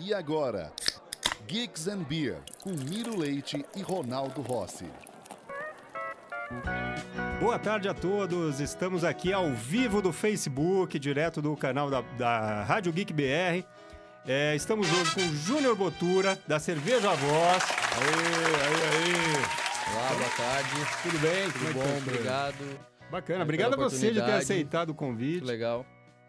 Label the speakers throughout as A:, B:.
A: E agora, Geeks and Beer, com Miro Leite e Ronaldo Rossi.
B: Boa tarde a todos, estamos aqui ao vivo do Facebook, direto do canal da, da Rádio Geek BR. É, estamos hoje com o Júnior Botura, da Cerveja Voz.
C: Aê, aê, aê.
D: Olá, boa tarde.
B: Tudo bem?
D: Tudo
B: é que
D: bom? Obrigado.
B: Bacana, obrigado a você de ter aceitado o
D: Muito
B: convite.
D: legal.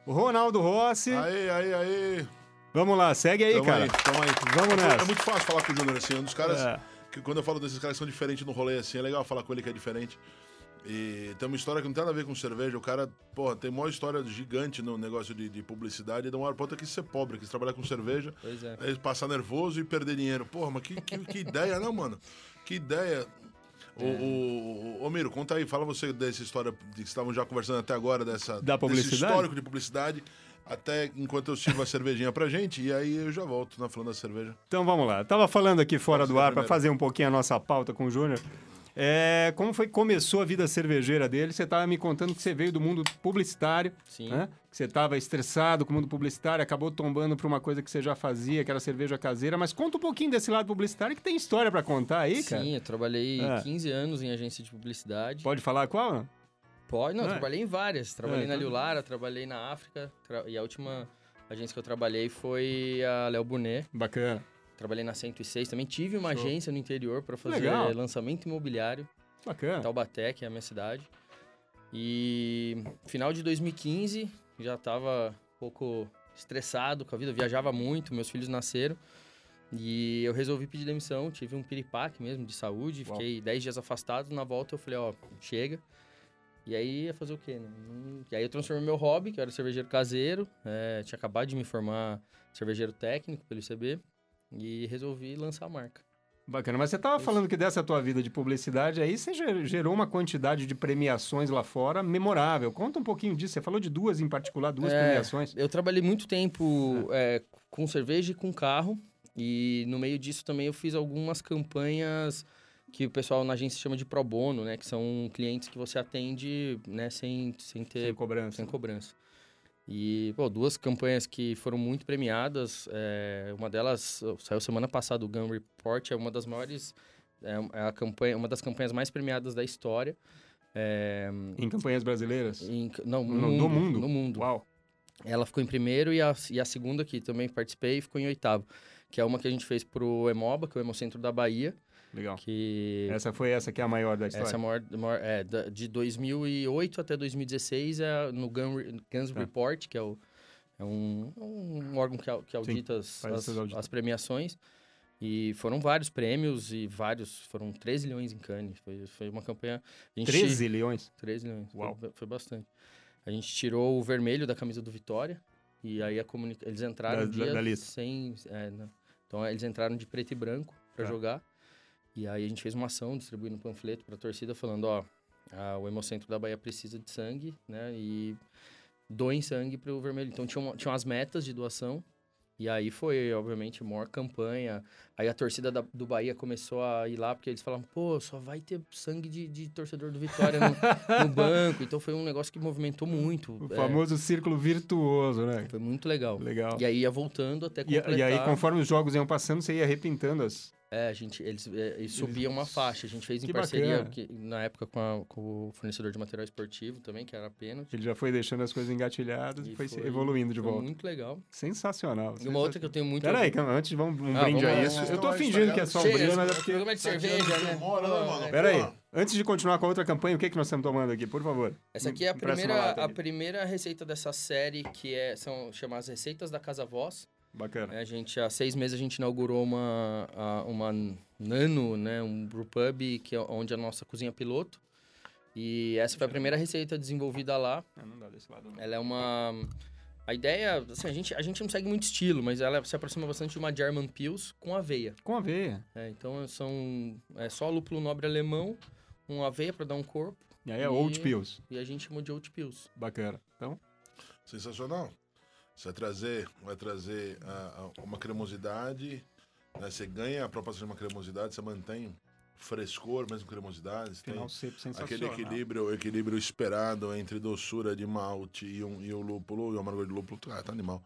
B: O Ronaldo Rossi.
C: Aê, aê, aê.
B: Vamos lá, segue aí,
C: Tamo
B: cara.
C: aí, tamo aí.
B: Vamos
C: É,
B: nessa.
C: É muito fácil falar com o Júnior, assim, é um dos caras
B: É.
C: que quando eu falo desses caras que são diferentes no rolê, assim, é legal falar com ele que é diferente. E tem uma história que não tem nada a ver com cerveja. O cara, porra, tem uma história gigante no negócio de, de publicidade. E de uma hora pra outra quis ser pobre, quis trabalhar com cerveja.
D: Pois é.
C: Aí passar nervoso e perder dinheiro. Porra, mas que, que, que ideia, não, mano? Que ideia. O,
B: É.
C: o, o- ô, Miro, conta aí, fala você dessa história de que estavam já conversando até agora, dessa,
B: Da
C: desse
B: publicidade?
C: histórico de publicidade, até enquanto eu sirvo a cervejinha pra gente, e aí eu já volto na falando da cerveja.
B: Então vamos lá. Tava falando aqui fora
C: Pode
B: do ar para fazer um pouquinho a nossa pauta com o Júnior. É, como foi que começou a vida cervejeira dele? Você estava me contando que você veio do mundo publicitário,
D: Sim.
B: né? Que você estava estressado com o mundo publicitário, acabou tombando para uma coisa que você já fazia, que era cerveja caseira. Mas conta um pouquinho desse lado publicitário que tem história para contar aí, cara.
D: Sim, eu trabalhei
B: É.
D: 15 anos em agência de publicidade.
B: Pode falar qual?
D: Pode, não,
B: É.
D: trabalhei em várias. Trabalhei
B: É,
D: na
B: então-
D: Liulara, trabalhei na África. tra- E a última agência que eu trabalhei foi a Léo Bonet.
B: Bacana.
D: Trabalhei na 106 também. Tive uma
B: Show.
D: agência no interior para fazer
B: Legal.
D: lançamento imobiliário.
B: Bacana.
D: Taubaté, que é a minha cidade. E final de 2015, já estava um pouco estressado com a vida, eu viajava muito, meus filhos nasceram. E eu resolvi pedir demissão, tive um piripaque mesmo de saúde,
B: Uau.
D: fiquei 10 dias afastado, na volta eu falei, ó, chega. E aí ia fazer o quê, né? E aí eu transformei meu hobby, que era cervejeiro caseiro, é, tinha acabado de me formar cervejeiro técnico pelo ICB, e resolvi lançar a marca.
B: Bacana. Mas você estava falando que dessa tua vida de publicidade aí, você ger- gerou uma quantidade de premiações lá fora memorável. Conta um pouquinho disso. Você falou de duas em particular, duas
D: É,
B: premiações.
D: Eu trabalhei muito tempo é, com cerveja e com carro. E no meio disso também eu fiz algumas campanhas que o pessoal na agência chama de pro bono, né? Que são clientes que você atende né, sem, sem ter
B: Sem cobrança.
D: sem cobrança. E, pô, duas campanhas que foram muito premiadas. é, uma delas ó, saiu semana passada, o Gun Report, é uma das maiores. É, é a campanha, uma das campanhas mais premiadas da história. É,
B: Em campanhas brasileiras?
D: em- não, no,
B: No-
D: mundo,
B: no mundo?
D: No mundo.
B: Uau.
D: Ela ficou em primeiro e a, e a segunda, que também participei, ficou em oitavo. Que é uma que a gente fez pro Emoba, que é o Hemocentro da Bahia.
B: Legal.
D: Que
B: Essa foi essa que é a maior da história.
D: essa é a maior, maior- é, de 2008 até 2016 é no Gun, Guns
B: Tá.
D: Report, que é, o, é um, um órgão que, que audita as,
B: faz
D: as, as premiações. E foram vários prêmios e vários, foram 13 milhões em Cannes. Foi, foi uma campanha... a gente-
B: 13 leões.
D: 13 milhões.
B: Uau.
D: Foi, foi bastante. A gente tirou o vermelho da camisa do Vitória. E aí a comunica... eles entraram
B: Da-
D: dia
B: da- da
D: sem. é. Então eles entraram de preto e branco pra
B: Tá.
D: jogar. E aí a gente fez uma ação distribuindo um panfleto pra torcida falando, ó, a- o Hemocentro da Bahia precisa de sangue, né? E doem sangue pro vermelho. Então tinha, uma, tinha umas metas de doação. E aí foi, obviamente, a maior campanha. Aí a torcida da- do Bahia começou a ir lá, porque eles falavam, pô, só vai ter sangue de, de torcedor do Vitória no, no banco. Então foi um negócio que movimentou muito.
B: O
D: É,
B: famoso círculo virtuoso, né?
D: foi muito legal.
B: Legal.
D: E aí ia voltando até
B: E,
D: completar.
B: e aí, conforme os jogos iam passando, você ia repintando as.
D: É, a gente, eles, é, e subia uma faixa. A gente fez em
B: Que
D: parceria, que, na época, com, a- com o fornecedor de material esportivo também, que era a Pênalti.
B: Ele já foi deixando as coisas engatilhadas e,
D: E
B: foi,
D: foi-
B: evoluindo de
D: Foi
B: volta.
D: muito legal.
B: Sensacional.
D: E uma outra que eu tenho muito...
B: Peraí, calma, antes vamos um
D: Ah,
B: brinde
D: vamos
B: a isso.
D: vamos
B: Eu tô fingindo que é só um brinde, mas é porque.
D: programa de
C: Tá
D: cerveja, né?
C: demora, né, mano?
B: Peraí, antes de continuar com a outra campanha, o que, que nós estamos tomando aqui, por favor?
D: Essa aqui é a primeira, a
B: aqui.
D: primeira receita dessa série, que é, são chamadas Receitas da Casa Voz.
B: Bacana.
D: A gente, há seis meses, a gente inaugurou uma, a- uma nano, né, um brewpub, que é onde é a nossa cozinha piloto. E essa foi a primeira receita desenvolvida lá.
B: Ah, não dá desse lado, não.
D: Ela é uma... A ideia, assim, a gente, a gente não segue muito estilo, mas ela se aproxima bastante de uma German Pils com aveia.
B: Com aveia.
D: É, então, são é só lúpulo nobre alemão, um aveia para dar um corpo.
B: E aí é
D: E-
B: Old Pills.
D: E a gente chama de Oat Pils.
B: Bacana. Então,
C: Sensacional. Você vai trazer, vai trazer ah, ah, uma cremosidade, né? Você ganha a proposta de uma cremosidade, você mantém frescor, mesmo cremosidade. Você tem
B: final seco
C: aquele equilíbrio, equilíbrio esperado entre doçura de malte e, um, e o lúpulo, e o amargor de lúpulo, ah, tá animal.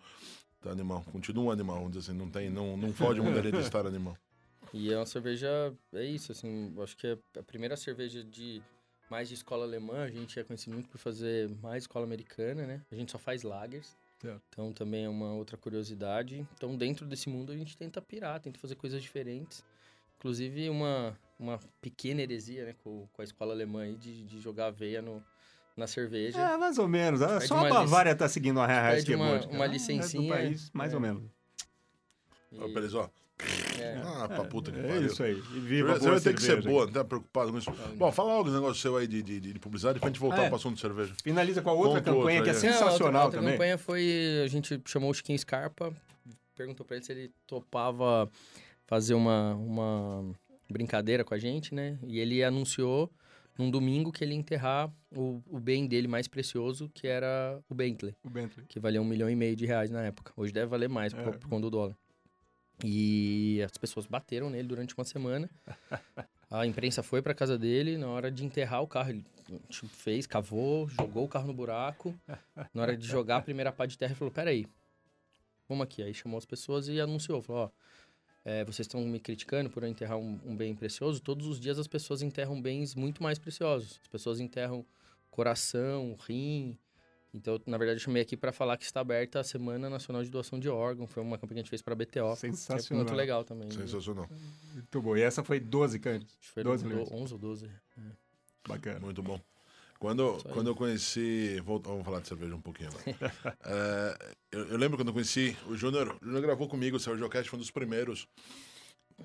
C: Tá animal. Continua um animal, vamos dizer assim. Não, tem, não, não muito dele de estar animal.
D: E é uma cerveja, é isso, assim, acho que é a primeira cerveja de mais de escola alemã, a gente é conhecido muito por fazer mais escola americana, né? A gente só faz lagers.
B: Certo.
D: Então também é uma outra curiosidade. Então dentro desse mundo a gente tenta pirar, tenta fazer coisas diferentes. Inclusive uma, uma pequena heresia, né, com, com a escola alemã aí de, de jogar aveia no, na cerveja.
B: É, mais ou menos. Ah,
D: Pede
B: Só
D: uma
B: a Bavária tá seguindo a
D: pede
B: que é
D: uma-
B: vodka.
D: uma
B: Ah,
D: licencinha,
B: país, mais
D: é.
B: ou menos.
D: E-
C: Ó, Pérez, ó.
D: É.
C: Ah, pra puta que
B: É
C: pariu.
B: isso aí. E
C: Você
B: viva
C: vai-
B: a
C: você vai ter que ser boa, não tá preocupado com isso. Bom, fala algo esse negócio seu aí de, de, de publicidade pra gente voltar
B: Ah, é.
C: pro assunto de cerveja.
B: Finaliza com a outra
C: Conta outra
B: campanha que é
C: aí.
D: Não, a outra-
B: sensacional
D: a outra
B: também.
D: campanha foi. A gente chamou o Chiquinho Scarpa, perguntou pra ele se ele topava fazer uma, uma brincadeira com a gente, né? E ele anunciou num domingo que ele ia enterrar o, o bem dele mais precioso, que era o Bentley,
B: O Bentley.
D: que valia um milhão e meio de reais na época. Hoje deve valer mais por,
B: É.
D: por conta do dólar. E as pessoas bateram nele durante uma semana. A imprensa foi pra casa dele, na hora de enterrar o carro, ele tipo, fez, cavou, jogou o carro no buraco. Na hora de jogar a primeira pá de terra, ele falou: Peraí, vamos aqui. Aí chamou as pessoas e anunciou: falou, Ó, é, vocês estão me criticando por eu enterrar um, um bem precioso. Todos os dias as pessoas enterram bens muito mais preciosos. As pessoas enterram coração, rim. Então, na verdade, eu chamei aqui pra falar que está aberta a Semana Nacional de Doação de Órgão. Foi uma campanha que a gente fez pra BTO. É
B: Sensacional.
D: muito legal também.
C: Sensacional.
B: Muito bom. E essa foi 12 canos.
D: Acho que foi
B: 12
D: do-
B: milhões.
D: 11 ou 12.
B: Bacana.
C: Muito bom. Quando, quando eu conheci. volta- Vamos falar de cerveja um pouquinho agora. É, eu, eu lembro quando eu conheci o Júnior. O Júnior gravou comigo, o Sergiocast foi um dos primeiros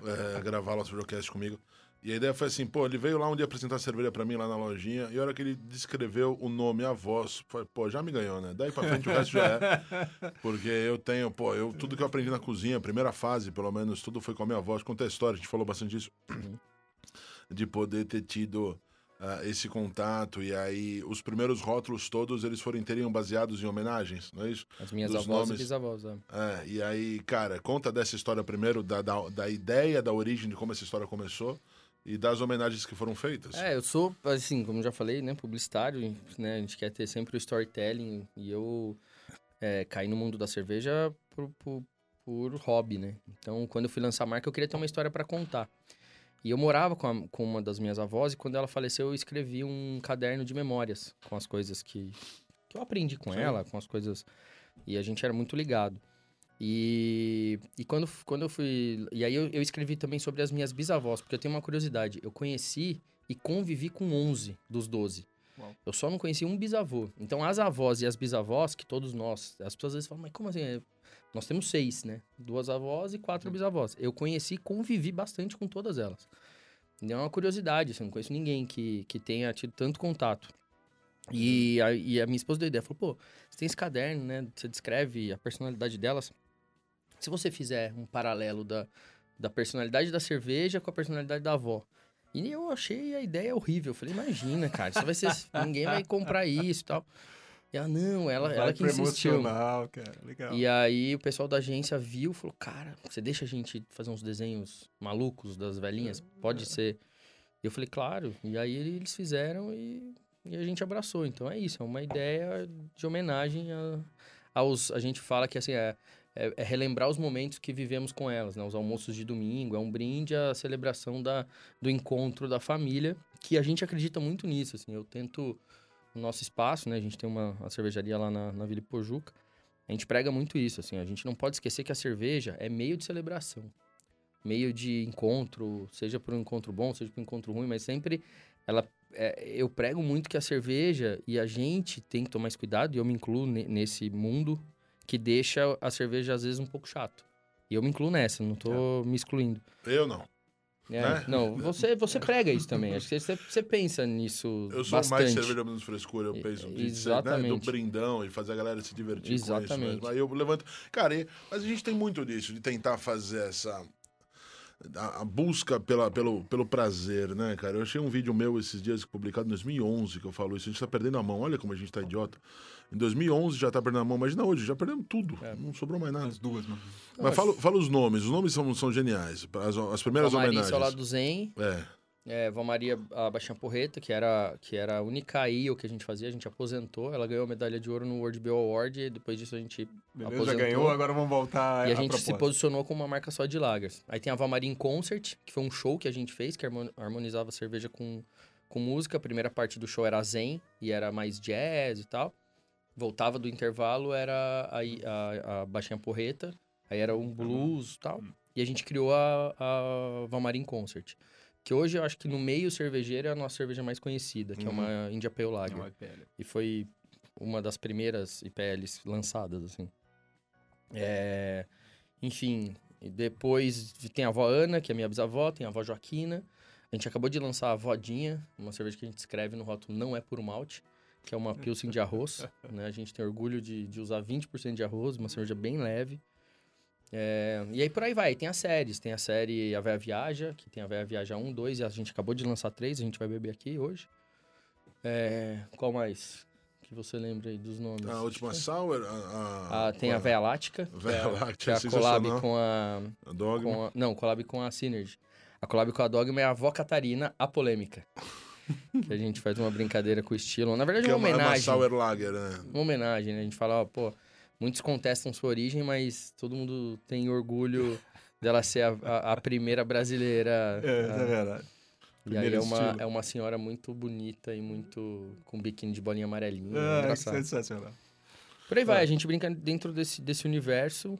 C: é, a gravar o Sergiocast comigo. E a ideia foi assim: pô, ele veio lá um dia apresentar cerveja pra mim lá na lojinha. E a hora que ele descreveu o nome, a voz, foi, pô, já me ganhou, né? Daí pra frente o resto já é. Porque eu tenho, pô, eu, tudo que eu aprendi na cozinha, a primeira fase, pelo menos, tudo foi com a minha voz. Conta a história, a gente falou bastante disso. De poder ter tido ah, esse contato. E aí, os primeiros rótulos todos, eles foram inteirinho baseados em homenagens, não é isso?
D: As minhas
C: Dos
D: avós
C: nomes.
D: e bisavós. É.
C: É, e aí, cara, conta dessa história primeiro, da, da, da ideia, da origem de como essa história começou e das homenagens que foram feitas.
D: É, eu sou, assim, como já falei, né, publicitário, né, a gente quer ter sempre o storytelling e eu é, caí no mundo da cerveja por, por, por hobby, né? Então, quando eu fui lançar a marca, eu queria ter uma história para contar. E eu morava com, a- com uma das minhas avós e quando ela faleceu, eu escrevi um caderno de memórias com as coisas que, que eu aprendi com
C: Sim.
D: ela, com as coisas... E a gente era muito ligado. E, e quando, quando eu fui... E aí eu, eu escrevi também sobre as minhas bisavós, porque eu tenho uma curiosidade. Eu conheci e convivi com 11 dos 12.
B: Uau.
D: Eu só não conheci um bisavô. Então, as avós e as bisavós, que todos nós... As pessoas às vezes falam, mas como assim? Nós temos seis, né? Duas avós e quatro bisavós. Eu conheci e convivi bastante com todas elas. E é uma curiosidade, assim, eu não conheço ninguém que, que tenha tido tanto contato. E a, e a minha esposa deu ideia, falou, pô, você tem esse caderno, né? Você descreve a personalidade delas. Se você fizer um paralelo da, da personalidade da cerveja com a personalidade da avó. E eu achei a ideia horrível. Eu falei, imagina, cara, isso vai ser. ninguém vai comprar isso e tal. E ela, não, ela,
B: Vai
D: ela que insistiu.
B: emocional, cara. Legal.
D: E aí o pessoal da agência viu e falou, cara, você deixa a gente fazer uns desenhos malucos das velhinhas? Pode ser. E eu falei, claro. E aí eles fizeram e, e a gente abraçou. Então é isso, é uma ideia de homenagem a, aos... A gente fala que assim, é, é, é relembrar os momentos que vivemos com elas, né? Os almoços de domingo, é um brinde à celebração da, do encontro da família, que a gente acredita muito nisso, assim. Eu tento, no nosso espaço, né? A gente tem uma, uma cervejaria lá na, na Vila Pojuca, a gente prega muito isso, assim. A gente não pode esquecer que a cerveja é meio de celebração. Meio de encontro, seja por um encontro bom, seja por um encontro ruim, mas sempre ela... é, eu prego muito que a cerveja e a gente tem que tomar esse cuidado, e eu me incluo ne- nesse mundo que deixa a cerveja às vezes um pouco chato. E eu me incluo nessa, não tô me excluindo.
C: Eu não.
D: É,
C: Né?
D: Não, você, você prega isso também. Acho que você, você pensa nisso
C: Eu sou
D: bastante.
C: mais cerveja menos frescura, eu
D: E-
C: penso. De, ser, né, do
D: exatamente.
C: brindão e fazer a galera se divertir com isso
D: Exatamente.
C: mesmo. Aí eu levanto... Cara, e- mas a gente tem muito disso, de tentar fazer essa... A, a busca pela, pelo, pelo prazer, né, cara? Eu achei um vídeo meu esses dias publicado em 2011 que eu falo isso. A gente tá perdendo a mão. Olha como a gente tá idiota. Em 2011 já tá perdendo a mão. Imagina hoje, já perdemos tudo.
D: É.
C: Não sobrou mais nada.
B: As duas, mano.
C: Mas fala, fala os nomes. Os nomes são, são geniais. As, as primeiras
D: Palmaris
C: homenagens.
D: ao lado do Zen,
C: É.
D: É, Valmaria, a Baixinha Porreta, que era, que era a única IO que a gente fazia, a gente aposentou. Ela ganhou a medalha de ouro no World Beer Award e depois disso a gente
B: Beleza,
D: aposentou.
B: já ganhou, agora vamos voltar
D: E a
B: à
D: gente se
B: proposta.
D: posicionou como uma marca só de lagers. Aí tem a Valmarin Concert, que foi um show que a gente fez, que harmon- harmonizava a cerveja com, com música. A primeira parte do show era zen, e era mais jazz e tal. Voltava do intervalo, era a, a, a Baixinha Porreta, aí era um blues e tal. E a gente criou a, a Valmarin Concert. Que hoje eu acho que no meio cervejeiro é a nossa cerveja mais conhecida, que é uma India Pale
B: É
D: Lager.
B: uma IPL.
D: E foi uma das primeiras IPLs lançadas, assim. É, enfim, e depois tem a avó Ana, que é minha bisavó, tem a avó Joaquina. A gente acabou de lançar a Vodinha, uma cerveja que a gente escreve no rótulo não é puro malte, que é uma pilsen de arroz. né? A gente tem orgulho de, de usar 20% de arroz, uma cerveja bem leve. É, e aí por aí vai, tem as séries, tem a série A Véia Viaja, que tem a Véia Viaja 1, 2, e a gente acabou de lançar 3, a gente vai beber aqui hoje. É, qual mais que você lembra aí dos nomes?
C: A última Sour, a... a-
D: Ah, tem a
C: é?
D: Véia Lática,
C: Véia
D: que é,
C: Láctea,
D: que é a collab
C: sensacional.
D: com a,
C: A Dogma.
D: com a... Não, collab com a Synergy. A collab com a Dogma é a Avó Catarina, a polêmica. que a gente faz uma brincadeira com o estilo. Na verdade,
C: Que
D: é
C: é
D: uma
C: uma, é uma
D: homenagem.
C: Sour Lager, né?
D: Uma homenagem, né? A gente fala, ó, pô, muitos contestam sua origem, mas todo mundo tem orgulho dela ser a, a- a primeira brasileira.
B: É,
D: a-
B: é verdade.
D: e aí é uma,
B: estilo.
D: é uma senhora muito bonita e muito. com biquíni de bolinha amarelinha. é
B: Ah,
D: engraçado.
B: sensacional.
D: Por aí vai,
B: É.
D: a gente brinca dentro desse, desse universo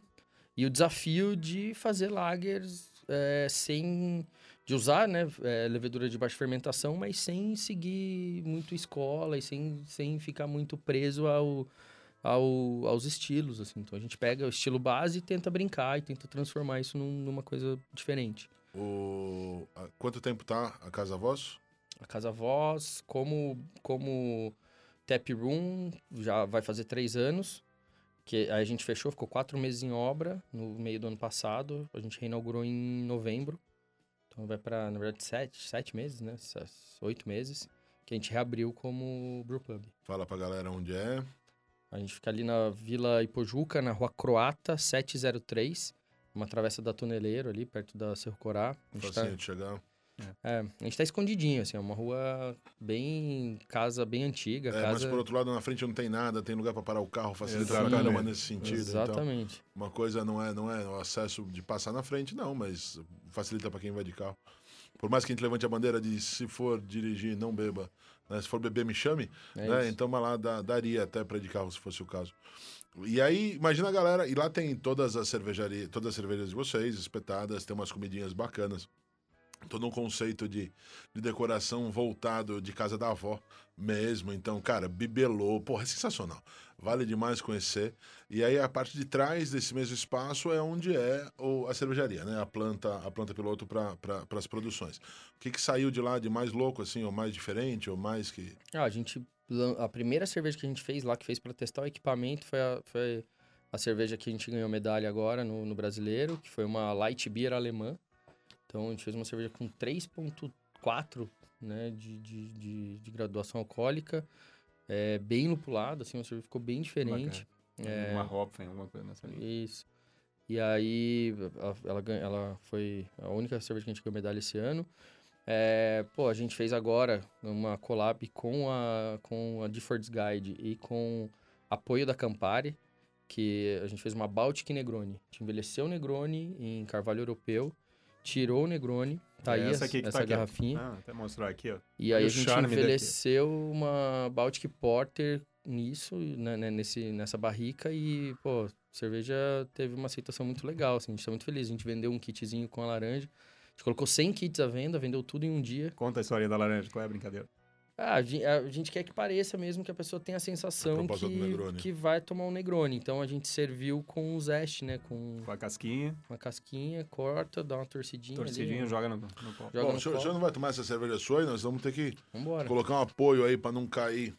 D: e o desafio de fazer lagers é, sem. de usar, né, é, levedura de baixa fermentação, mas sem seguir muito escola e sem, sem ficar muito preso ao, ao, aos estilos, assim. Então a gente pega o estilo base e tenta brincar e tenta transformar isso num- numa coisa diferente.
C: O... Quanto tempo tá a Casa Voz?
D: A Casa Voz, como, como Tap Room, já vai fazer três anos. Que a gente fechou, ficou quatro meses em obra no meio do ano passado. A gente reinaugurou em novembro. Então vai para, na verdade, sete, sete meses, né? Oito meses. Que a gente reabriu como Brewpub.
C: Fala pra galera onde é.
D: A gente fica ali na Vila Ipojuca, na Rua Croata, 703. Uma travessa da Tuneleiro ali, perto da Cerro Corá. A tá-
C: Facinho de chegar.
D: é, a gente tá escondidinho, assim, é uma rua bem. casa bem antiga.
C: É, mas
D: casa...
C: por outro lado, na frente não tem nada, tem lugar pra parar o carro, facilita pra
B: Exatamente.
C: caramba nesse sentido. Então,
D: Exatamente.
C: uma coisa não é, não é o acesso de passar na frente, não, mas facilita pra quem vai de carro. Por mais que a gente levante a bandeira de se for dirigir, não beba. Né? Se for beber, me chame.
D: É
C: né? Então, mas lá dá- daria até pra ir de carro, se fosse o caso. E aí, imagina a galera, e lá tem todas as cervejarias, todas as cervejas de vocês, espetadas, tem umas comidinhas bacanas. Todo um conceito de, de decoração voltado de casa da avó mesmo. Então, cara, bibelô, porra, é sensacional. Vale demais conhecer. E aí a parte de trás desse mesmo espaço é onde é o- a cervejaria, né? A planta, a planta piloto para pra, as produções. O que, que saiu de lá de mais louco, assim, ou mais diferente, ou mais que.
D: Ah, a gente. A primeira cerveja que a gente fez lá, que fez pra testar o equipamento, foi a, foi a cerveja que a gente ganhou medalha agora no, no brasileiro, que foi uma Light Beer alemã. Então a gente fez uma cerveja com 3,4 né, de, de, de, de graduação alcoólica. É, bem lupulada, assim, uma cerveja ficou bem diferente. É.
B: Uma Hopfen, alguma coisa nessa linha.
D: Isso. E aí, ela, ganha- ela foi a única cerveja que a gente ganhou medalha esse ano. É, pô, a gente fez agora uma collab com a, com a Difford's Guide e com apoio da Campari, que a gente fez uma Baltic Negroni. A gente envelheceu o Negroni em carvalho europeu, tirou o Negroni, tá aí
B: essa
D: essa,
B: aqui que
D: essa
B: tá aqui, ó.
D: garrafinha.
B: Ah, até mostrar aqui, ó.
D: E aí
B: o
D: a gente
B: charme daqui.
D: envelheceu uma Baltic Porter nisso, né, né, nesse, nessa barrica e, pô, a cerveja teve uma aceitação muito legal, assim, a gente tá muito feliz. A gente vendeu um kitzinho com a laranja, a gente colocou 100 kits à venda, vendeu tudo em um dia.
B: Conta a história da laranja, qual é a brincadeira?
D: Ah, a gen- a gente quer que pareça mesmo que a pessoa tenha a sensação
C: do
D: que, que vai tomar um Negroni. Então a gente serviu com o zeste, né, com
B: Com a casquinha,
D: uma casquinha, corta, dá uma torcidinha,
B: torcidinha,
D: ali,
B: joga no, no copo.
D: joga
C: Bom,
D: no
C: o senhor, o senhor não vai tomar essa cerveja sua aí, nós vamos ter que
D: Vambora.
C: colocar um apoio aí pra não cair.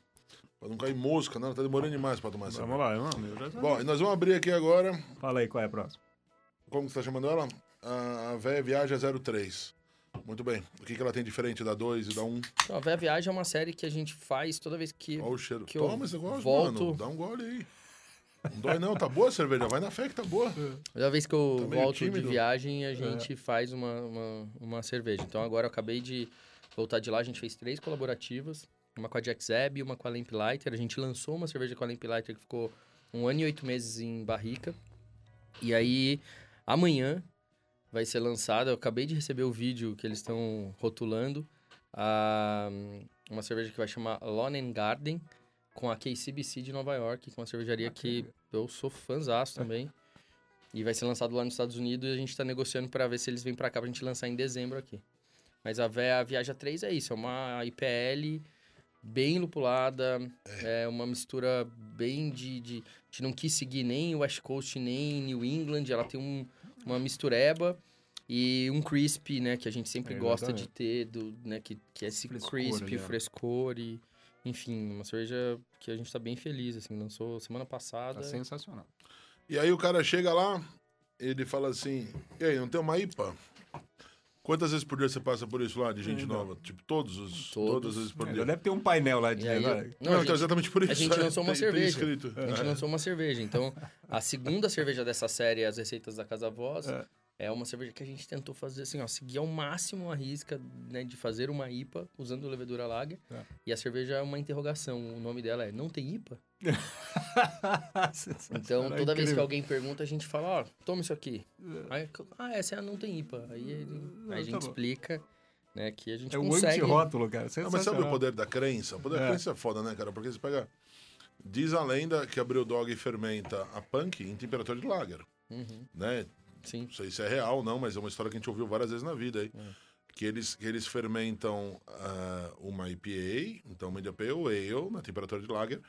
C: Pra não cair mosca, não. Tá demorando demais pra tomar essa.
B: Vamos lá, vamos.
C: Bom, e nós vamos abrir aqui agora.
B: Fala aí qual é a próxima.
C: Como que você tá chamando ela? A, a Véia Viagem 03. Muito bem. O que, que ela tem diferente da 2 e da 1? Um?
D: A Véia Viagem é uma série que a gente faz toda vez que
C: Olha o cheiro.
D: que eu
C: Toma esse negócio,
D: volto-
C: mano. Dá um gole aí. Não dói não, tá boa a cerveja. Vai na fé que tá boa.
D: Toda vez que eu
C: Tá
D: volto
C: tímido.
D: de viagem, a gente faz uma, uma, uma cerveja. Então agora eu acabei de, voltar de lá, a gente fez três colaborativas. Uma com a Jack Zeb e uma com a Lamp Lighter. A gente lançou uma cerveja com a Lamp Lighter que ficou um ano e oito meses em barrica. E aí, amanhã vai ser lançada. Eu acabei de receber o vídeo que eles estão rotulando. a- uma cerveja que vai chamar and Garden com a KCBC de Nova York, que é uma cervejaria que eu sou fãzaço também. E vai ser lançado lá nos Estados Unidos e a gente tá negociando para ver se eles vêm para cá pra gente lançar em dezembro aqui. Mas a, a Viaja 3 é isso, é uma IPL bem lupulada, é, uma mistura bem de, de... A gente não quis seguir nem West Coast, nem New England, ela tem um, uma mistureba e um crisp, né, que a gente sempre
B: É,
D: gosta de ter, do, né, que, que é esse
B: Frescor
D: crisp,
B: ó.
D: frescor e... Enfim, uma cerveja que a gente tá bem feliz, assim, lançou semana passada.
B: Tá sensacional.
C: E aí o cara chega lá, ele fala assim: E aí, não tem uma IPA? Quantas vezes por dia você passa por isso lá de gente
B: Então.
C: nova? Tipo, todos os.
D: Todos.
C: Todas as vezes por
B: É,
C: dia.
B: deve ter um painel lá de.
D: E aí,
B: agora.
D: eu-
C: Não,
D: a
C: então
D: gente-
C: exatamente por isso.
D: a gente
C: é,
D: lançou uma
C: tem- tem
D: cerveja.
C: escrito.
D: A gente lançou uma cerveja. Então, a segunda cerveja dessa série, As Receitas da Casa Voz,
B: É.
D: é. uma cerveja que a gente tentou fazer assim, ó, seguir ao máximo a risca, né, de fazer uma IPA usando levedura lager.
B: É.
D: E a cerveja é uma interrogação. O nome dela é Não tem IPA?
B: Sensacional,
D: Então, toda vez que alguém pergunta, a gente fala, ó, toma isso aqui. Aí, ah, essa é a Não tem IPA. Aí, ele-
B: Não,
D: aí a
B: tá
D: gente
B: bom.
D: explica, né, que a gente
B: É o
D: consegue...
B: anti-rótulo, cara.
C: Não, mas sabe o poder da crença? O poder da
B: É.
C: crença é foda, né, cara? Porque você pega. Diz a lenda que a Brewdog fermenta a punk em temperatura de lager,
D: Uhum,
C: né?
D: Sim.
C: Não sei se é real ou não, mas é uma história que a gente ouviu várias vezes na vida aí. Que, eles, que eles fermentam ah, uma IPA, então uma Pale Ale, na temperatura de lager,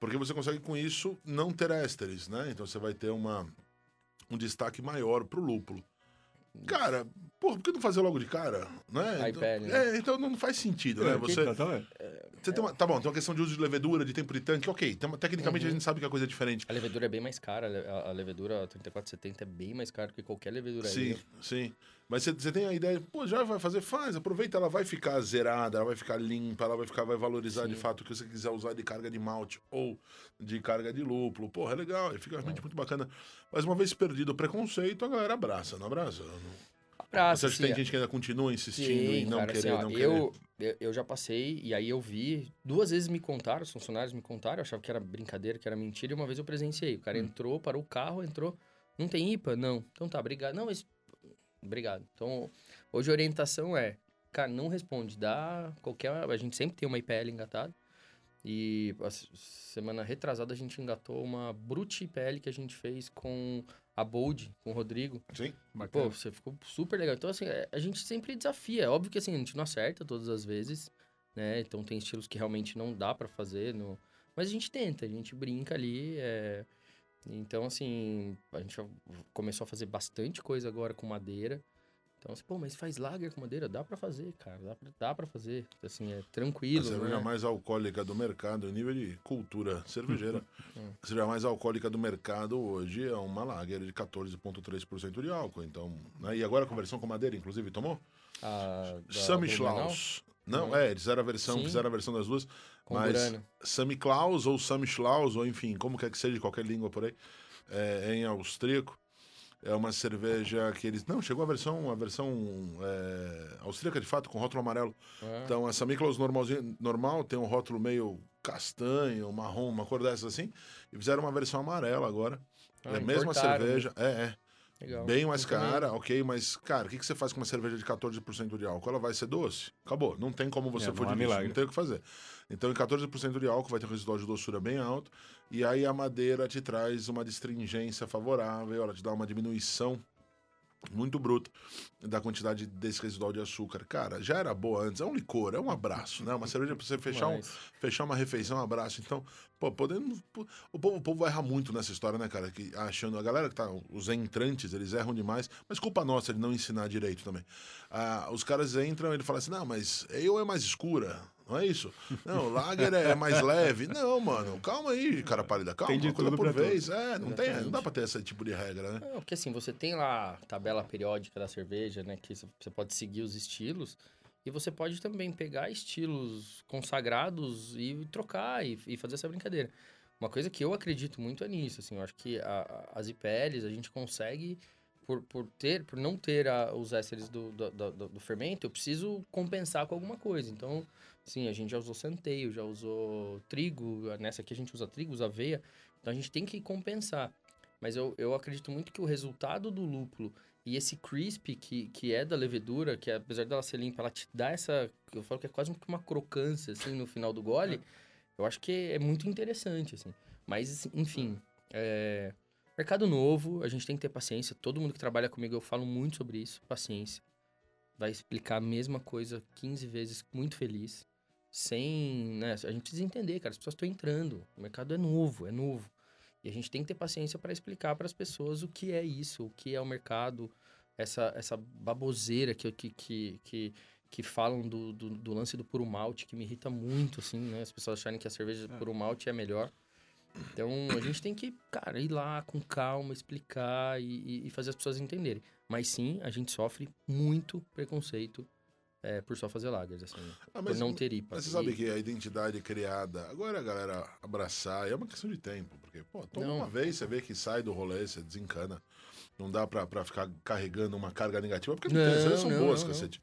C: porque você consegue com isso não ter ésteres, né? Então você vai ter uma, um destaque maior pro lúpulo. Cara, porra, por que não fazer logo de cara? Né? Então,
D: IPL, né?
C: é, então não faz sentido, né?
B: É,
C: Você,
B: tá, tá vendo?
C: você tem uma, tá bom, tem uma questão de uso de levedura, de tempo de tanque, ok. Tem uma- tecnicamente a gente sabe que a coisa é diferente.
D: A levedura é bem mais cara. a le- A, a levedura 3470 é bem mais cara que qualquer levedura
C: Sim,
D: aí.
C: sim. Mas você- você tem a ideia, pô, já vai fazer, faz, aproveita, ela vai ficar zerada, ela vai ficar limpa, ela vai ficar, vai valorizar de
D: Sim.
C: fato o que você quiser usar de carga de malte ou de carga de lúpulo. Porra, é legal, fica realmente muito bacana. Mas uma vez perdido o preconceito, a galera abraça, não abraça? Não-
D: Praça,
C: Você acha que
D: assim,
C: tem gente que ainda continua insistindo em
D: Sim,
C: não
D: cara,
C: querer,
D: assim, ó,
C: não querer?
D: eu, eu, eu já passei, e aí eu vi, duas vezes me contaram, os funcionários me contaram, eu achava que era brincadeira, que era mentira, e uma vez eu presenciei. O cara
C: Hum.
D: entrou, parou o carro, entrou, não tem IPA? Não. Então tá, obrigado. Não, mas... Obrigado. Então, hoje a orientação é, cara, não responde, dá qualquer... A gente sempre tem uma IPL engatada, e a semana retrasada a gente engatou uma Brute IPL que a gente fez com a Bold, com o Rodrigo.
C: Sim.
D: Pô,
B: Bacana.
D: você ficou super legal. Então, assim, é, a gente sempre desafia. É óbvio que, assim, a gente não acerta todas as vezes, né? Então, tem estilos que realmente não dá pra fazer, no... mas a gente tenta, a gente brinca ali. é. Então, assim, a gente começou a fazer bastante coisa agora com madeira. Então, assim, pô, mas faz lager com madeira? Dá pra fazer, cara. Dá pra, dá pra fazer. Assim, é
C: A
D: tranquilo,
C: cerveja
D: né?
C: mais alcoólica do mercado, em nível de cultura cervejeira. a cerveja mais alcoólica do mercado hoje é uma lager de 14,3% de álcool. Então, né? E agora a conversão com madeira, inclusive, tomou?
D: A, da
C: Samichlaus. Não, é, eles fizeram a versão,
D: Sim.
C: fizeram a versão das duas.
D: Com
C: mas
D: Burana.
C: Samichlaus ou Samichlaus, ou enfim, como quer que seja, de qualquer língua por aí, é, em austríaco. É uma cerveja que eles. Não, chegou a versão, a versão é, austríaca de fato, com rótulo amarelo.
D: Ah,
C: Então, essa Miklos normal tem um rótulo meio castanho, marrom, uma cor dessas assim. E fizeram uma versão amarela agora.
D: Ah,
C: é a mesma
D: importaram,
C: cerveja. É, é.
D: Legal.
C: Bem mais cara, ok, mas, cara, o que, que você faz com uma cerveja de 14% de álcool? Ela vai ser doce. Acabou. Não tem como você
B: É, não
C: fugir disso.
B: milagre.
C: Não tem o que fazer. Então, em 14% de álcool vai ter um residual de doçura bem alto. E aí a madeira te traz uma distringência favorável, ela te dá uma diminuição muito bruta da quantidade desse residual de açúcar. Cara, já era boa antes. É um licor, é um abraço, né? Uma cerveja pra você fechar um, fechar uma refeição, um abraço. Então, pô, podendo. O povo, o povo vai errar muito nessa história, né, cara? Que achando. A galera que tá. Os entrantes, eles erram demais. Mas culpa nossa de não ensinar direito também. Ah, os caras entram e ele fala assim: não, mas eu é mais escura. Não é isso? Não, o lager é mais leve. Não, mano, calma aí, cara pálida. Calma,
B: Tem de
C: uma coisa
B: tudo
C: por vez. É, não, tem, não dá pra ter esse tipo de regra, né?
D: Não, porque assim, você tem lá a tabela periódica da cerveja, né? Que você pode seguir os estilos. E você pode também pegar estilos consagrados e trocar e, e fazer essa brincadeira. Uma coisa que eu acredito muito é nisso, assim. Eu acho que a- a- as IPLs a gente consegue por, por ter, por não ter a- os ésteres do, do, do- do fermento, eu preciso compensar com alguma coisa. Então, sim, a gente já usou centeio, já usou trigo, nessa aqui a gente usa trigo, usa aveia. Então a gente tem que compensar. Mas eu, eu acredito muito que o resultado do lúpulo e esse crisp que, que é da levedura, que apesar dela ser limpa, ela te dá essa. Eu falo que é quase uma crocância, assim, no final do gole. Eu acho que é muito interessante, assim. Mas, enfim, é... mercado novo, a gente tem que ter paciência. Todo mundo que trabalha comigo, eu falo muito sobre isso, paciência. Vai explicar a mesma coisa 15 vezes, muito feliz. Sem, né, a gente precisa entender, cara, as pessoas estão entrando. O mercado é novo, é novo. E a gente tem que ter paciência para explicar para as pessoas o que é isso, o que é o mercado, essa, essa baboseira que, que, que, que, que falam do, do, do lance do puro malte, que me irrita muito, assim, né? As pessoas acharem que a cerveja de puro malte é melhor. Então, a gente tem que, cara, ir lá com calma, explicar e, e- fazer as pessoas entenderem. Mas sim, a gente sofre muito preconceito é, por só fazer lagers, assim,
C: Ah,
D: por não ter IPA.
C: Mas você sabe
D: E-
C: que a identidade criada, agora a galera abraçar, é uma questão de tempo, porque, pô, toma
D: Não.
C: uma vez, você vê que sai do rolê, você desencana. Não dá pra, pra ficar carregando uma carga negativa, porque
D: Não,
C: as vezes são
D: não,
C: boas,
D: não, não.
C: cacete.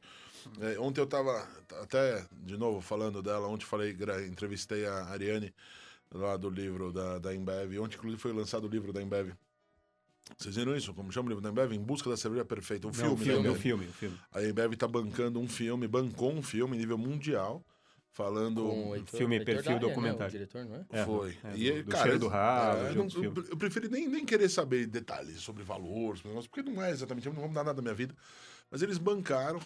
C: É, ontem eu tava, até, de novo, falando dela, ontem falei, entrevistei a Ariane, lá do livro da, da Embev. Ontem, inclusive, foi lançado o livro da Embev. Vocês viram isso? Como chama o livro da Embev? Em Busca da Cerveja Perfeita. Um
B: Não,
C: filme,
B: o
C: da
B: filme, o
C: Embev.
B: filme, o filme.
C: A Embev tá bancando um filme, bancou um filme em nível mundial, falando.
D: com Heitor-
B: filme,
D: Heitor
B: perfil,
D: Dália, né,
B: documentário.
D: o diretor, não é?
B: É,
C: Foi.
B: é,
C: e,
B: do- do
C: cara,
B: Cheiro do Ralo,
C: é, não- eu, eu preferi nem, nem querer saber detalhes sobre valor, sobre negócio, porque não é exatamente, eu não vamos dar nada da minha vida. Mas eles bancaram.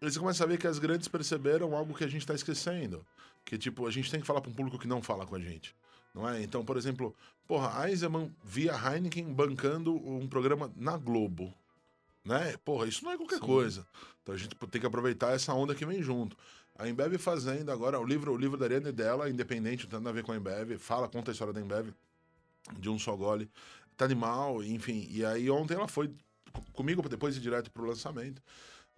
C: Eles começam a ver que as grandes perceberam algo que a gente está esquecendo. Que, tipo, a gente tem que falar para um público que não fala com a gente. Não é? Então, por exemplo, porra, Eisenman via Heineken bancando um programa na Globo. Né? Porra, isso não é qualquer
D: Sim.
C: coisa. Então a gente tem que aproveitar essa onda que vem junto. A Embev fazendo agora, o livro, o livro da Ariane dela, independente, não tem nada a ver com a Embev, fala, conta a história da Embev, de um só gole. Tá animal, enfim. E aí ontem ela foi comigo depois de ir direto pro lançamento,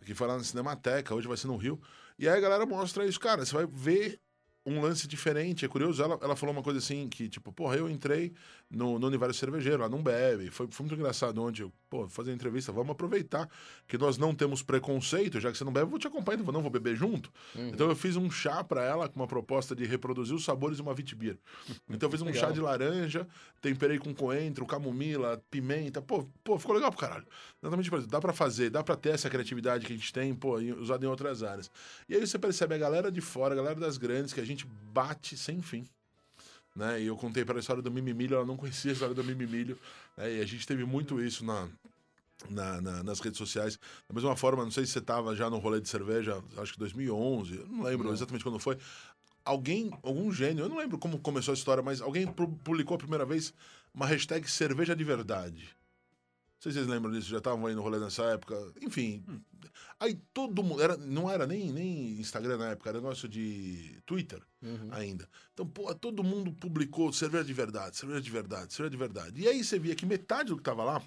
C: que foi lá na Cinemateca, hoje vai ser no Rio. E aí a galera mostra isso, cara, você vai ver um lance diferente, é curioso, ela, ela falou uma coisa assim, que tipo, porra, eu entrei no, no universo cervejeiro, lá não bebe, foi, foi muito engraçado, onde eu, pô, fazer entrevista, vamos aproveitar que nós não temos preconceito, já que você não bebe, eu vou te acompanhar, não vou beber junto.
D: Uhum.
C: Então eu fiz um chá pra ela com uma proposta de reproduzir os sabores de uma vitibir. Então eu fiz um
D: Legal.
C: chá de laranja, temperei com coentro, camomila, pimenta. Pô, pô, ficou legal pro caralho. Exatamente. Dá pra fazer, dá pra ter essa criatividade que a gente tem, pô, usada em outras áreas. E aí você percebe a galera de fora, a galera das grandes, que a gente bate sem fim. Né? E eu contei para a história do Mimimilho, ela não conhecia a história do Mimimilho. Né? E a gente teve muito isso na, na- na- nas redes sociais. Da mesma forma, não sei se você estava já no rolê de cerveja, acho que 2011, eu não lembro
D: Não.
C: exatamente quando foi. Alguém, algum gênio, eu não lembro como começou a história, mas alguém pu- publicou a primeira vez uma hashtag cerveja de verdade. Não sei se vocês lembram disso, já estavam aí no rolê nessa época. Enfim. Aí todo mundo. Era, não era nem, nem Instagram na época, era negócio de Twitter
D: Uhum.
C: ainda. Então, pô, todo mundo publicou cerveja de verdade, cerveja de verdade, cerveja de verdade. E aí você via que metade do que tava lá,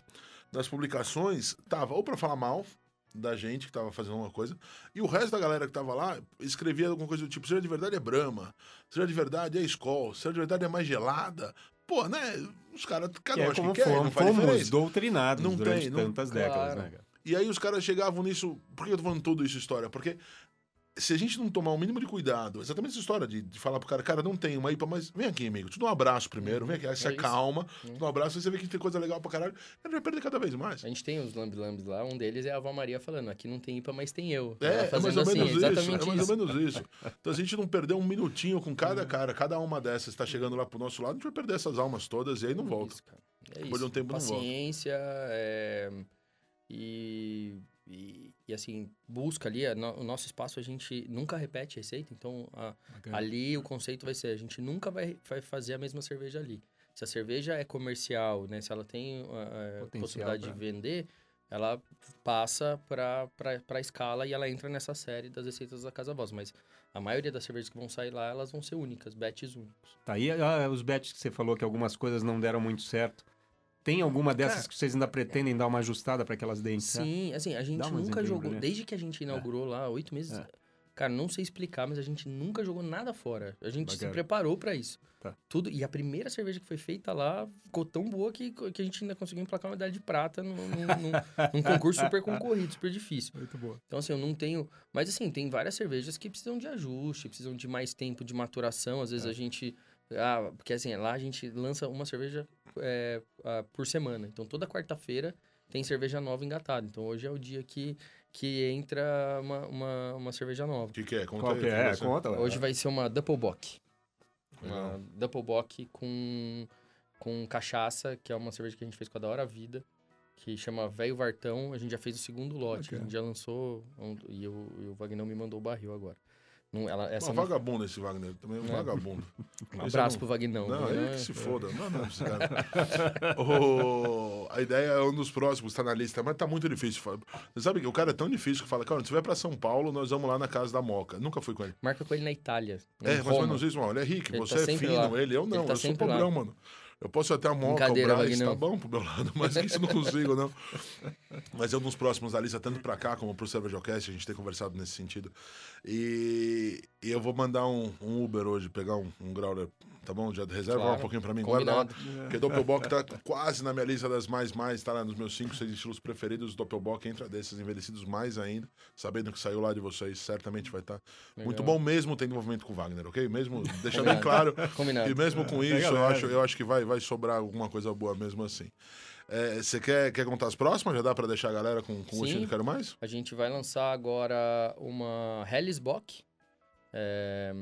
C: das publicações, tava ou pra falar mal da gente que tava fazendo uma coisa, e o resto da galera que tava lá escrevia alguma coisa do tipo, cerveja de verdade é Brahma, cerveja de verdade é Skol, cerveja de verdade é mais gelada. Pô, né? Os caras,
B: Que
C: cada
B: é
C: acha
B: como
C: que quer, não
B: fomos, doutrinados
C: Não
B: durante
C: tem, não-
B: tantas décadas,
D: claro.
B: né, cara?
C: E aí os caras chegavam nisso. Por que eu tô falando tudo isso, história? Porque se a gente não tomar o mínimo de cuidado, exatamente essa história de, de falar pro cara, cara, não tem uma IPA, mas vem aqui, amigo, te dou um abraço primeiro, vem aqui, aí você
D: É
C: acalma, te dou um abraço, aí você vê que tem coisa legal pra caralho, ele vai perder cada vez mais.
D: A gente tem os lambi-lambis lá, um deles é a Avó Maria falando, aqui não tem IPA, mas tem eu.
C: É,
D: Ela
C: é mais ou
D: assim,
C: menos isso. É mais
D: isso.
C: ou menos isso. Então, se a gente não perder um minutinho com cada cara, cada uma dessas está chegando lá pro nosso lado, a gente vai perder essas almas todas e aí não volta.
D: Isso, cara. É
C: Depois
D: isso.
C: de um tempo não volta.
D: Paciência é, e, e, e, assim, busca ali, a no- o nosso espaço a gente nunca repete receita, então a- ali o conceito vai ser, a gente nunca vai, vai fazer a mesma cerveja ali. Se a cerveja é comercial, né, se ela tem a
B: Potencial
D: possibilidade
B: pra-
D: de vender, ela passa para a escala e ela entra nessa série das receitas da Casa Voz. Mas a maioria das cervejas que vão sair lá, elas vão ser únicas, batches únicos.
B: Tá aí ah, os bets que você falou que algumas coisas não deram muito certo. Tem alguma dessas
D: Cara,
B: que vocês ainda pretendem dar uma ajustada para que elas deem?
D: Sim, assim, a gente nunca jogou. Desde que a gente inaugurou lá, oito meses.
B: É.
D: Cara, não sei explicar, mas a gente nunca jogou nada fora. A gente se preparou pra isso.
B: Tá.
D: Tudo, e a primeira cerveja que foi feita lá ficou tão boa que, que a gente ainda conseguiu emplacar uma medalha de prata num, num- num- num concurso super concorrido, super difícil.
B: Muito boa.
D: Então, assim, eu não tenho. Mas, assim, tem várias cervejas que precisam de ajuste, precisam de mais tempo de maturação. Às vezes a gente. Ah, porque, assim, lá a gente lança uma cerveja é, ah, por semana. Então, toda quarta-feira tem cerveja nova engatada. Então, hoje é o dia que, que entra uma, uma, uma cerveja nova.
C: O que, que é? Conta
B: Qual
C: aí,
B: que é? Conta.
D: Hoje vai ser uma Doppelbock.
C: Legal.
D: Uma Doppelbock com, com cachaça, que é uma cerveja que a gente fez com a Da Hora Vida, que chama Velho Vartão. A gente já fez o segundo lote.
B: Bacana.
D: A gente já lançou um- e, o, e o Wagnão me mandou o barril agora. Não, ela, essa
C: Um
D: não-
C: vagabundo esse Wagner. Também é um
D: É.
C: vagabundo.
D: Um abraço pro Vagnão.
C: Não,
D: né?
C: ele que se foda. Não, não, esse cara. O- A ideia é um dos próximos, tá na lista, mas tá muito difícil. Você sabe que o cara é tão difícil que fala, cara, se você vai pra São Paulo, nós vamos lá na casa da Moca. Nunca fui com ele.
D: Marca com ele na Itália.
C: É,
D: Roma.
C: menos isso, mano. Ele é rico,
D: Ele
C: você
D: tá
C: é fino,
D: lá.
C: ele, eu não,
D: Ele tá
C: eu sou
D: lá.
C: pobrão, mano. Eu posso até a Moca, o Braz, tá bom pro meu lado, mas isso eu não consigo, não. Mas um dos próximos da lista, tanto pra cá como pro Cervejocast, a gente tem conversado nesse sentido. E, e eu vou mandar um, um Uber hoje, pegar um, um growler, tá bom? Já reserva
D: Claro.
C: um pouquinho pra mim, guarda lá. Porque Doppelbock tá quase na minha lista das mais, mais, tá lá nos meus 5, 6 estilos preferidos. Doppelbock entra desses envelhecidos mais ainda, sabendo que saiu lá de vocês, certamente vai estar muito
D: Legal.
C: bom mesmo tendo envolvimento com o Wagner, ok? Mesmo, deixa bem claro.
D: Combinado.
C: E mesmo com
B: Pega
C: isso, eu acho, eu acho que vai, vai sobrar alguma coisa boa mesmo assim. É, Você quer, quer contar as próximas? Já dá pra deixar a galera com, com o gostinho quero mais?
D: A gente vai lançar agora uma Hellesbock é,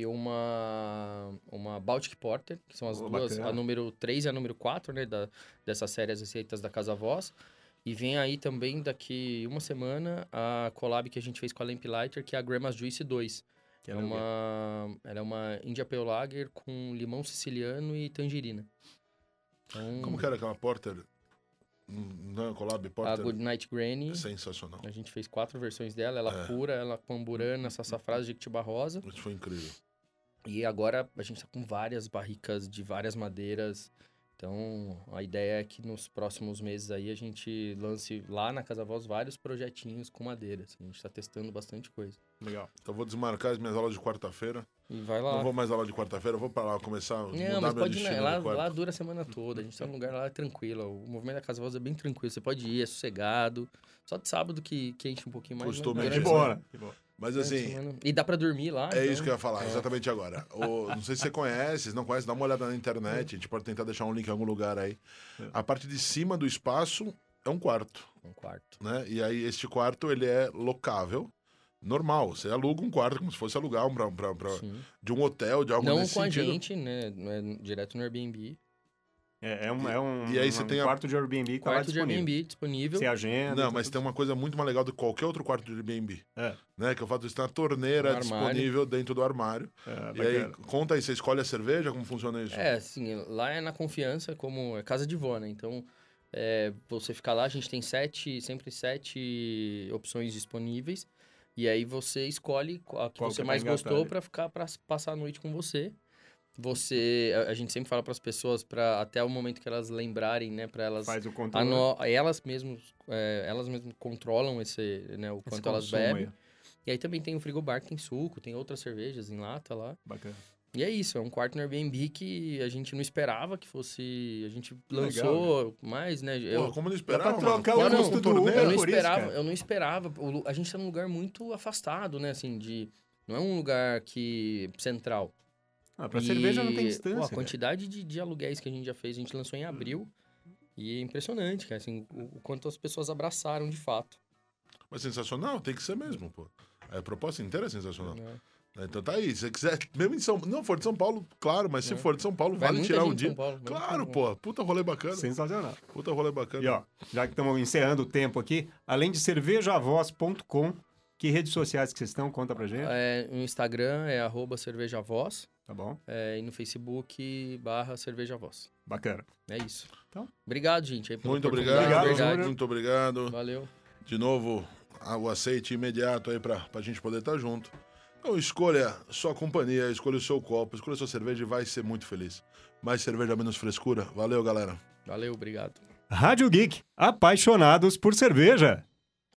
D: e uma, uma Baltic Porter, que são as
B: Oh,
D: duas,
B: bacana.
D: a número 3 e a número 4, né, da, dessa série As Receitas da Casa Voz. E vem aí também, daqui uma semana, a collab que a gente fez com a Lamplighter, que é a Grandma's Juice 2.
B: Que
D: É
B: ela
D: uma, ela é uma India Pale Lager com limão siciliano e tangerina. Então,
C: Como que era aquela Porter? Não, collab
D: a
C: Porter?
D: Goodnight Granny.
C: Sensacional.
D: A gente fez quatro versões dela, ela
C: É.
D: pura, ela com amburana, sassafrás, jequitibá rosa.
C: Isso foi incrível.
D: E agora a gente tá com várias barricas de várias madeiras. Então, a ideia é que nos próximos meses aí a gente lance lá na Casa Voz vários projetinhos com madeiras. A gente tá testando bastante coisa.
B: Legal.
C: Então vou desmarcar as minhas aulas de quarta-feira.
D: E vai lá.
C: Não vou mais aula de quarta-feira, eu vou pra lá começar a
D: Não,
C: mudar
D: mas
C: meu
D: pode ir, lá, lá dura a semana toda. A gente tá num lugar lá tranquilo. O movimento da Casa Voz é bem tranquilo. Você pode ir, é sossegado. Só de sábado que, que enche um pouquinho mais. mas
C: Costumemente,
B: Que
D: durante a
B: boa, né? Que boa.
C: Mas assim,
D: E dá pra dormir lá.
C: É
D: então-
C: isso que eu ia falar, exatamente agora. O- não sei se você conhece, se não conhece, dá uma olhada na internet. A gente pode tentar deixar um link em algum lugar aí. A parte de cima do espaço é um quarto,
D: Um quarto.
C: né? E aí este quarto ele é locável, normal. Você aluga um quarto como se fosse alugar um pra, pra- pra- de um hotel, de algo
D: Não
C: nesse
D: com
C: sentido.
D: a gente, né? Não é direto no Airbnb.
B: É, é um, é um,
C: E aí você
B: um
C: tem a-
B: quarto de Airbnb que tá lá
D: Quarto de
B: disponível.
D: Airbnb disponível.
B: Você agenda.
C: Não, mas
B: tudo.
C: tem uma coisa muito mais legal do que qualquer outro quarto de Airbnb.
B: É.
C: Né? Que é o fato de ter uma torneira
D: No armário.
C: disponível dentro do armário.
B: É,
C: e aí,
B: bacana.
C: conta aí, você escolhe a cerveja? Como funciona isso?
D: É, assim, lá é na confiança, como é casa de vó, né? Então, é, você fica lá, a gente tem sete, sempre sete opções disponíveis. E aí você escolhe a que
B: Qual
D: você
B: que
D: mais
B: vai engatar
D: gostou pra ficar para passar a noite com você. Você, a, a gente sempre fala para as pessoas para até o momento que elas lembrarem, né, para elas
B: Faz o controle.
D: ano, elas mesmas, é, elas mesmas controlam esse, né, o
B: esse
D: quanto elas bebem.
B: aí.
D: E aí também tem o frigobar que tem suco, tem outras cervejas em lata lá.
B: Bacana.
D: E é isso, é um quarto no Airbnb que a gente não esperava que fosse. A gente
B: Legal,
D: lançou mais, né?
C: Pô,
D: Eu,
C: como não esperava,
B: pra trocar
C: mano?
B: o custo do
C: torneira?
D: eu não
B: isso,
D: esperava,
B: cara.
D: eu não esperava. A gente tá num lugar muito afastado, né? Assim, de. Não é um lugar que. central.
B: Ah, pra
D: E,
B: cerveja não tem
D: pô,
B: distância.
D: a
B: cara.
D: quantidade de, de aluguéis que a gente já fez, a gente lançou em abril. E é impressionante, cara, assim, o, o quanto as pessoas abraçaram de fato.
C: Mas sensacional, tem que ser mesmo, pô. A proposta inteira é sensacional.
D: né?
C: Então tá aí, se você quiser, mesmo em São não for de São Paulo, claro, mas se
D: É.
C: for de São Paulo,
D: Vai
C: vale
D: muita
C: tirar
D: gente
C: um dia.
D: Paulo,
C: Claro, pô, puta rolê bacana.
B: Sensacional.
C: Puta rolê bacana.
B: E ó, já que estamos encerrando o tempo aqui, além de cervejavoz.com, que redes sociais que vocês estão? Conta pra gente.
D: É, no Instagram é arroba cervejavoz.
B: Tá bom?
D: É, e no Facebook, barra Cerveja Voz.
B: Bacana.
D: É isso.
B: Então.
D: Obrigado, gente. aí,
C: Muito obrigado,
B: Obrigado,
D: verdade.
C: muito obrigado.
D: Valeu.
C: De novo, o aceite imediato aí pra, pra gente poder estar junto. Então escolha sua companhia, escolha o seu copo, escolha sua cerveja e vai ser muito feliz. Mais cerveja, menos frescura. Valeu, galera.
D: Valeu, obrigado.
B: Rádio Geek, apaixonados por cerveja.